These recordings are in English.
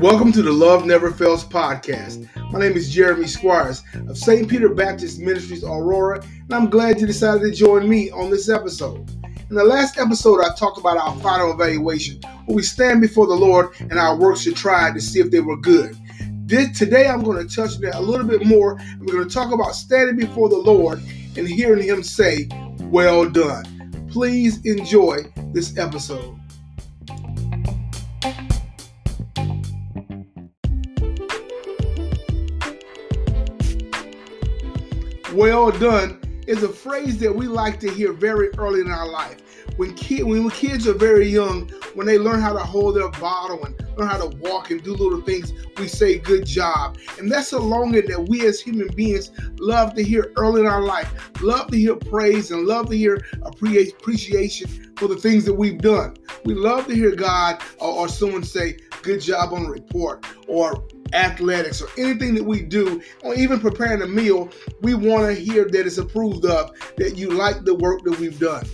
Welcome to the Love Never Fails podcast. My name is Jeremy Squires of St. Peter Baptist Ministries Aurora, and I'm glad you decided to join me on this episode. In the last episode, I talked about our final evaluation, where we stand before the Lord and our works are tried to see if they were good. This, today, I'm going to touch on that a little bit more, and we're going to talk about standing before the Lord and hearing Him say, Well done. Please enjoy this episode. well done is a phrase that we like to hear very early in our life. When, kid, when kids are very young, when they learn how to hold their bottle and learn how to walk and do little things, we say good job. And that's a longing that we as human beings love to hear early in our life. Love to hear praise and love to hear appreciation for the things that we've done. We love to hear God or, or someone say, good job on a report or athletics or anything that we do, or even preparing a meal, we want to hear that it's approved of, that you like the work that we've done.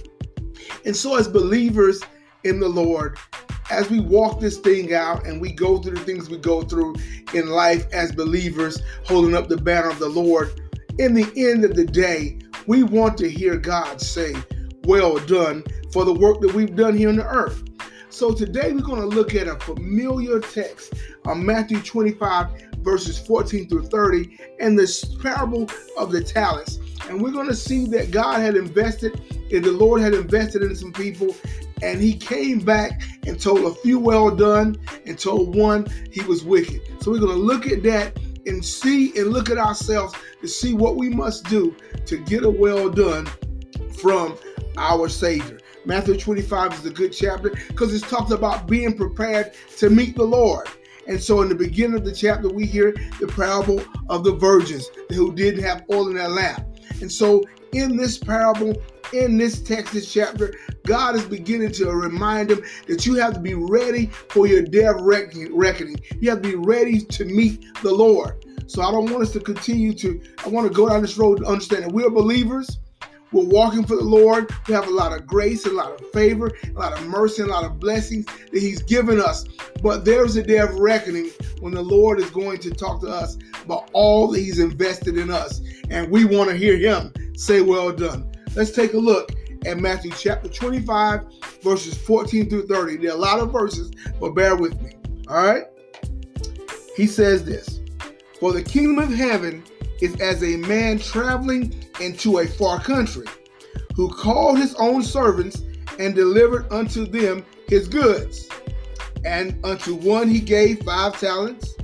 And so, as believers in the Lord, as we walk this thing out and we go through the things we go through in life as believers, holding up the banner of the Lord, in the end of the day, we want to hear God say, Well done for the work that we've done here on the earth. So today we're going to look at a familiar text on Matthew 25, verses 14 through 30, and the parable of the talents. And we're going to see that God had invested, and the Lord had invested in some people, and he came back and told a few well done, and told one he was wicked. So we're going to look at that and see and look at ourselves to see what we must do to get a well done from our Savior. Matthew 25 is a good chapter because it's talks about being prepared to meet the Lord. And so in the beginning of the chapter, we hear the parable of the virgins who didn't have oil in their lamp. And so in this parable, in this text, this chapter, God is beginning to remind them that you have to be ready for your of reckoning. You have to be ready to meet the Lord. So I don't want us to continue to, I want to go down this road to understand that we're believers we're walking for the Lord. We have a lot of grace, a lot of favor, a lot of mercy, a lot of blessings that He's given us. But there's a day of reckoning when the Lord is going to talk to us about all that He's invested in us. And we want to hear Him say, Well done. Let's take a look at Matthew chapter 25, verses 14 through 30. There are a lot of verses, but bear with me. All right? He says this For the kingdom of heaven is as a man traveling into a far country, who called his own servants and delivered unto them his goods. And unto one he gave five talents,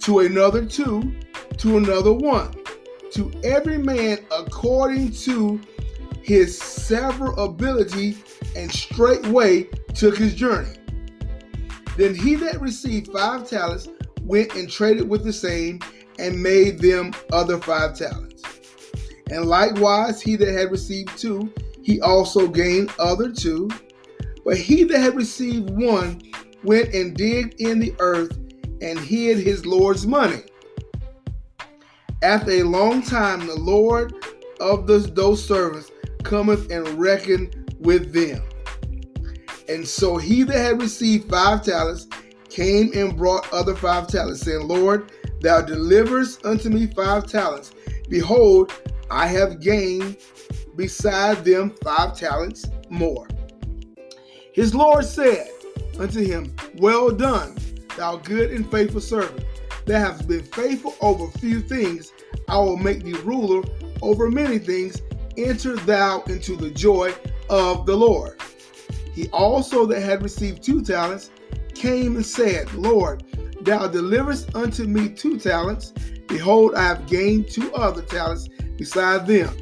to another two, to another one, to every man according to his several ability, and straightway took his journey. Then he that received five talents went and traded with the same and made them other five talents. And likewise, he that had received two, he also gained other two. But he that had received one went and digged in the earth and hid his Lord's money. After a long time, the Lord of those servants cometh and reckon with them. And so he that had received five talents came and brought other five talents, saying, Lord, Thou deliverest unto me five talents. Behold, I have gained beside them five talents more. His Lord said unto him, Well done, thou good and faithful servant. Thou hast been faithful over few things. I will make thee ruler over many things. Enter thou into the joy of the Lord. He also that had received two talents came and said, Lord, Thou deliverest unto me two talents. Behold, I have gained two other talents beside them.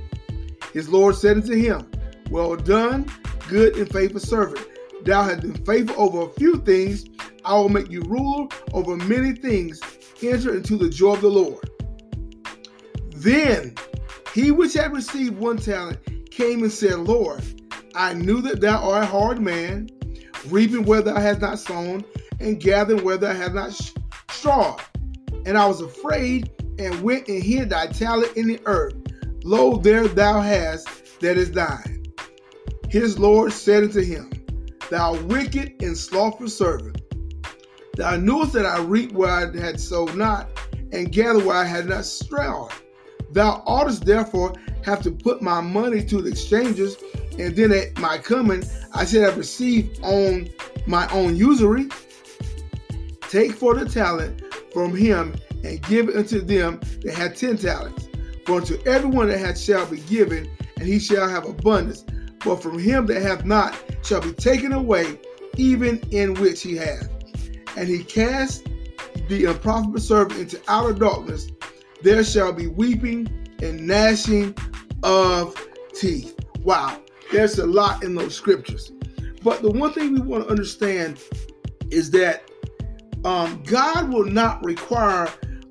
His Lord said unto him, Well done, good and faithful servant. Thou hast been faithful over a few things. I will make you ruler over many things. Enter into the joy of the Lord. Then he which had received one talent came and said, Lord, I knew that thou art a hard man, reaping where thou hast not sown, and gathering where thou hast not straw. And I was afraid and went and hid thy talent in the earth. Lo, there thou hast that is thine. His Lord said unto him, thou wicked and slothful servant. Thou knewest that I reap where I had sowed not, and gather where I had not strawed. Thou oughtest therefore have to put my money to the exchangers, and then at my coming I should have received on my own usury. Take for the talent from him and give it unto them that had ten talents. For unto everyone that hath shall be given, and he shall have abundance. But from him that hath not shall be taken away, even in which he hath. And he cast the unprofitable servant into outer darkness. There shall be weeping and gnashing of teeth. Wow, there's a lot in those scriptures. But the one thing we want to understand is that um, God will not require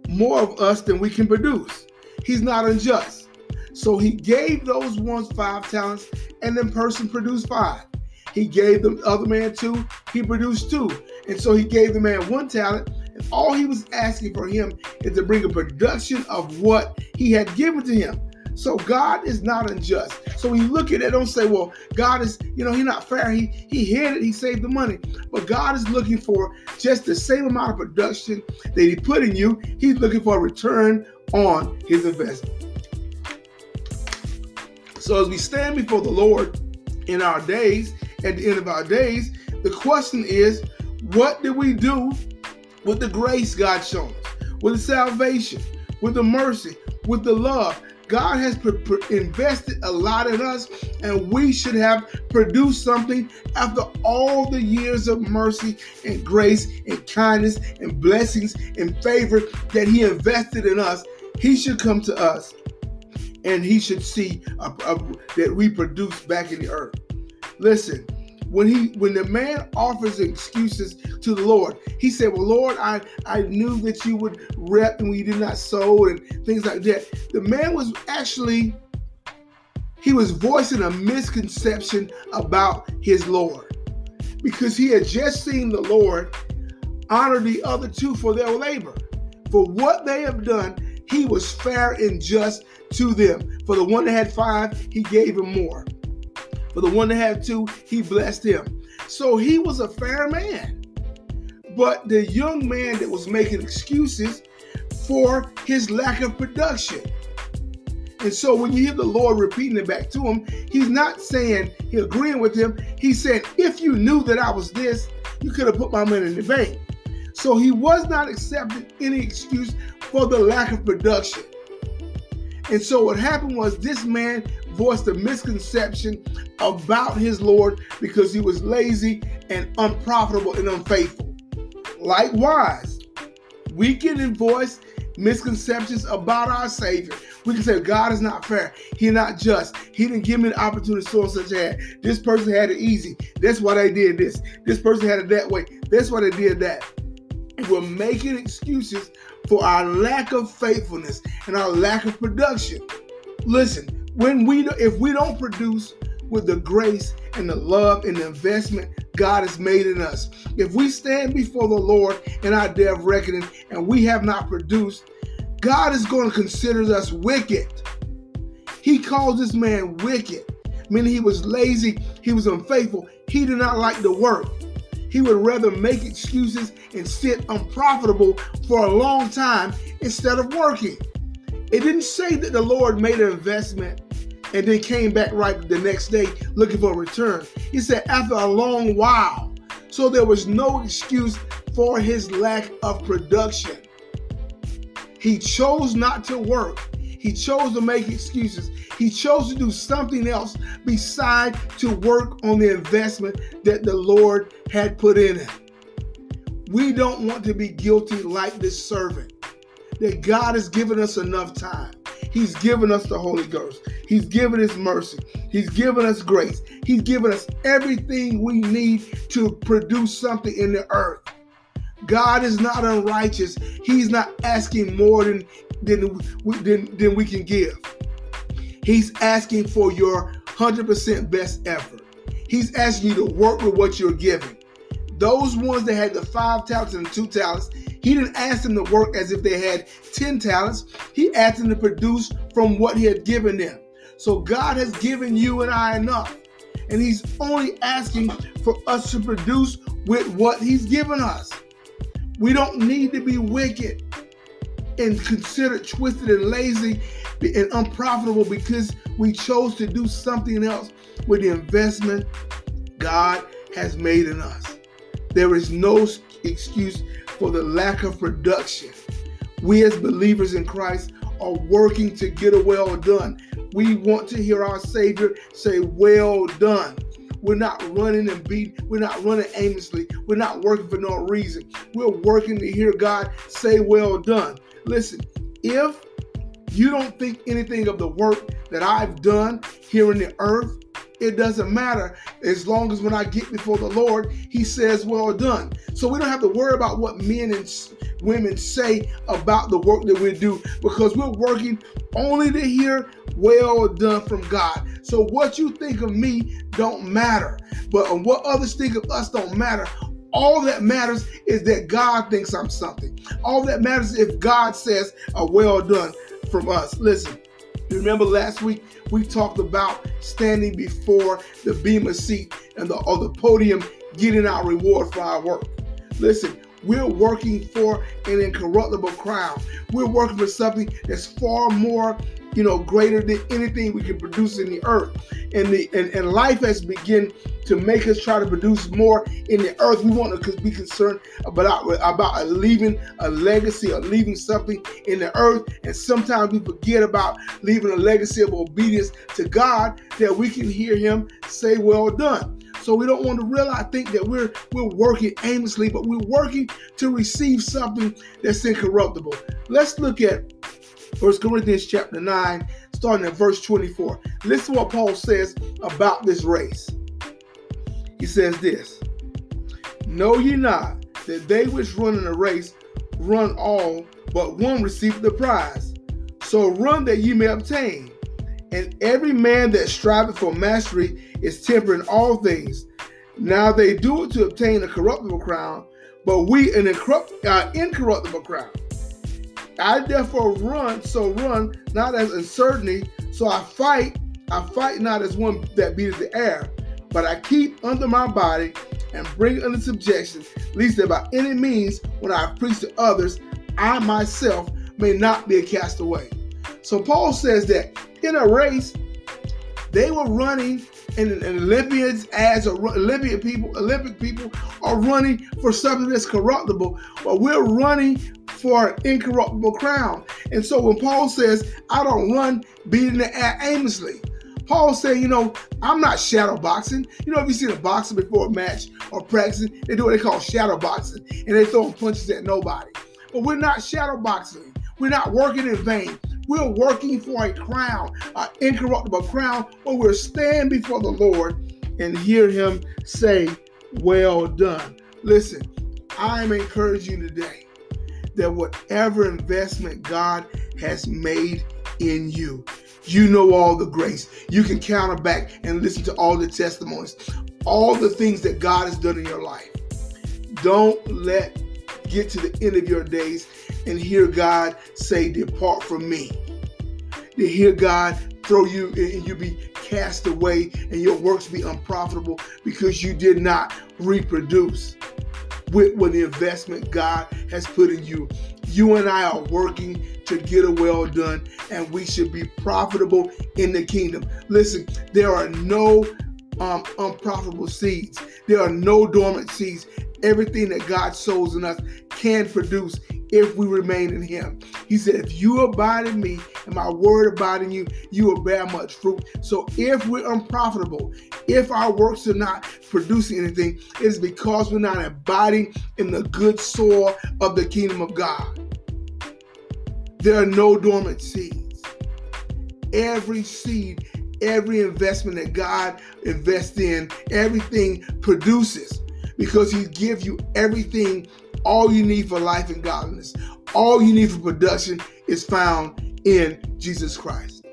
more of us than we can produce. He's not unjust. So he gave those ones five talents, and then person produced five. He gave the other man two, he produced two. And so he gave the man one talent, and all he was asking for him is to bring a production of what he had given to him. So God is not unjust. So when you look at it, don't say, well, God is, you know, he's not fair. He he hid it, he saved the money. But God is looking for just the same amount of production that he put in you. He's looking for a return on his investment. So as we stand before the Lord in our days, at the end of our days, the question is, what did we do with the grace God shown us, with the salvation, with the mercy, with the love? God has invested a lot in us, and we should have produced something after all the years of mercy and grace and kindness and blessings and favor that He invested in us. He should come to us and He should see a, a, that we produce back in the earth. Listen, when he when the man offers excuses to the Lord, he said, Well, Lord, I, I knew that you would rep and we did not sow and things like that. The man was actually he was voicing a misconception about his Lord because he had just seen the Lord honor the other two for their labor. For what they have done, he was fair and just to them. For the one that had five, he gave him more. For the one that had two, he blessed him. So he was a fair man. But the young man that was making excuses for his lack of production. And so when you hear the Lord repeating it back to him, he's not saying he agreeing with him. He's saying, if you knew that I was this, you could have put my money in the bank. So he was not accepting any excuse for the lack of production. And so what happened was this man voiced a misconception about his Lord because he was lazy and unprofitable and unfaithful. Likewise, we can voice misconceptions about our Savior. We can say God is not fair. He's not just. He didn't give me the opportunity so and such had. This person had it easy. That's why they did this. This person had it that way. That's why they did that. And we're making excuses for our lack of faithfulness and our lack of production. Listen, when we if we don't produce with the grace and the love and the investment God has made in us, if we stand before the Lord in our day of reckoning and we have not produced, God is going to consider us wicked. He calls this man wicked, meaning he was lazy, he was unfaithful, he did not like the work. He would rather make excuses and sit unprofitable for a long time instead of working. It didn't say that the Lord made an investment and then came back right the next day looking for a return. He said, after a long while. So there was no excuse for his lack of production. He chose not to work. He chose to make excuses. He chose to do something else beside to work on the investment that the Lord had put in it. We don't want to be guilty like this servant. That God has given us enough time. He's given us the Holy Ghost. He's given us mercy. He's given us grace. He's given us everything we need to produce something in the earth. God is not unrighteous. He's not asking more than, than, than, than we can give. He's asking for your 100% best effort. He's asking you to work with what you're giving. Those ones that had the five talents and two talents, he didn't ask them to work as if they had 10 talents. He asked them to produce from what he had given them. So God has given you and I enough. And He's only asking for us to produce with what He's given us. We don't need to be wicked and considered twisted and lazy and unprofitable because we chose to do something else with the investment God has made in us. There is no excuse for the lack of production. We, as believers in Christ, are working to get a well done. We want to hear our Savior say, Well done. We're not running and beat. We're not running aimlessly. We're not working for no reason. We're working to hear God say, Well done. Listen, if you don't think anything of the work that I've done here in the earth, it doesn't matter as long as when I get before the Lord, He says, Well done. So we don't have to worry about what men and women say about the work that we do because we're working only to hear well done from God. So what you think of me don't matter, but what others think of us don't matter. All that matters is that God thinks I'm something. All that matters if God says a well done from us. Listen, remember last week we talked about standing before the bema seat and the or the podium getting our reward for our work. Listen, we're working for an incorruptible crown. We're working for something that's far more, you know, greater than anything we can produce in the earth. And the and, and life has begun to make us try to produce more in the earth. We want to be concerned about about leaving a legacy or leaving something in the earth. And sometimes we forget about leaving a legacy of obedience to God that we can hear Him say, "Well done." So we don't want to realize think that we're we're working aimlessly, but we're working to receive something that's incorruptible. Let's look at 1 Corinthians chapter 9, starting at verse 24. Listen to what Paul says about this race. He says this Know ye not that they which run in a race run all, but one receiveth the prize. So run that ye may obtain. And every man that striveth for mastery is tempered in all things. Now they do it to obtain a corruptible crown, but we an incorrupt, uh, incorruptible crown. I therefore run, so run not as uncertainty. So I fight, I fight not as one that beateth the air, but I keep under my body and bring it under subjection, lest that by any means, when I preach to others, I myself may not be a castaway. So Paul says that in a race, they were running, and, and Olympians as a, Olympian people, Olympic people are running for something that's corruptible, but we're running for an incorruptible crown. And so when Paul says, "I don't run beating the air aimlessly," Paul saying, you know, I'm not shadow boxing. You know, if you see a boxer before a match or practicing, they do what they call shadow boxing, and they throw punches at nobody. But we're not shadow boxing. We're not working in vain. We're working for a crown, an incorruptible crown, where we'll stand before the Lord and hear Him say, Well done. Listen, I'm encouraging you today that whatever investment God has made in you, you know all the grace. You can counter back and listen to all the testimonies, all the things that God has done in your life. Don't let get to the end of your days and hear God say, Depart from me. To hear God throw you and you be cast away and your works be unprofitable because you did not reproduce with, with the investment God has put in you. You and I are working to get a well done, and we should be profitable in the kingdom. Listen, there are no um, unprofitable seeds. There are no dormant seeds. Everything that God sows in us can produce if we remain in Him. He said, If you abide in me and my word abide in you, you will bear much fruit. So if we're unprofitable, if our works are not producing anything, it is because we're not abiding in the good soil of the kingdom of God. There are no dormant seeds. Every seed, every investment that God invests in, everything produces because He gives you everything, all you need for life and godliness. All you need for production is found in Jesus Christ.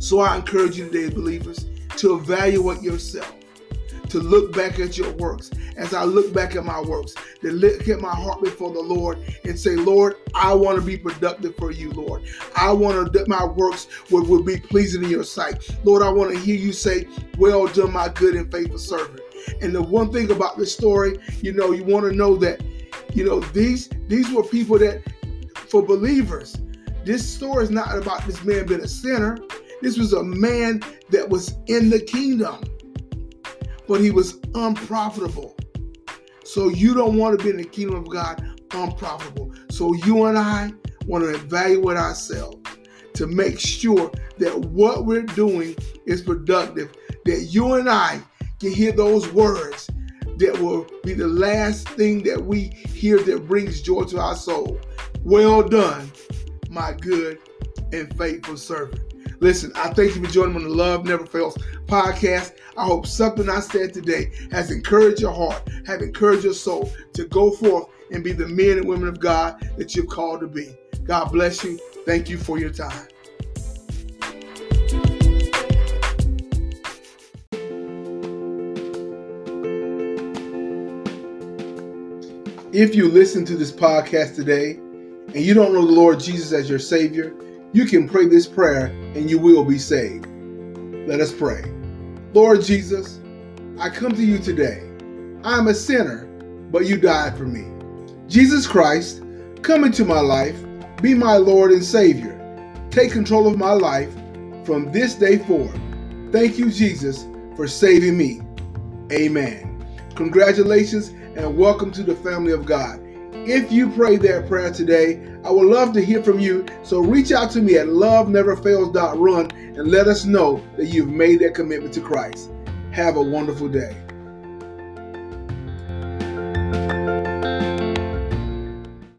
So I encourage you today, believers, to evaluate yourself, to look back at your works, as I look back at my works, to look at my heart before the Lord and say, Lord, I want to be productive for you, Lord. I want to my works would, would be pleasing in your sight. Lord, I want to hear you say, Well done, my good and faithful servant. And the one thing about this story, you know, you want to know that, you know, these these were people that for believers. This story is not about this man being a sinner. This was a man that was in the kingdom, but he was unprofitable. So you don't want to be in the kingdom of God unprofitable. So you and I want to evaluate ourselves to make sure that what we're doing is productive, that you and I can hear those words that will be the last thing that we hear that brings joy to our soul. Well done, my good and faithful servant. Listen, I thank you for joining me on the Love Never Fails podcast. I hope something I said today has encouraged your heart, have encouraged your soul to go forth and be the men and women of God that you've called to be. God bless you. Thank you for your time. If you listen to this podcast today and you don't know the Lord Jesus as your Savior, you can pray this prayer and you will be saved. Let us pray. Lord Jesus, I come to you today. I am a sinner, but you died for me. Jesus Christ, come into my life, be my Lord and Savior. Take control of my life from this day forward. Thank you, Jesus, for saving me. Amen. Congratulations and welcome to the family of God. If you prayed that prayer today, I would love to hear from you. So reach out to me at loveneverfails.run and let us know that you've made that commitment to Christ. Have a wonderful day.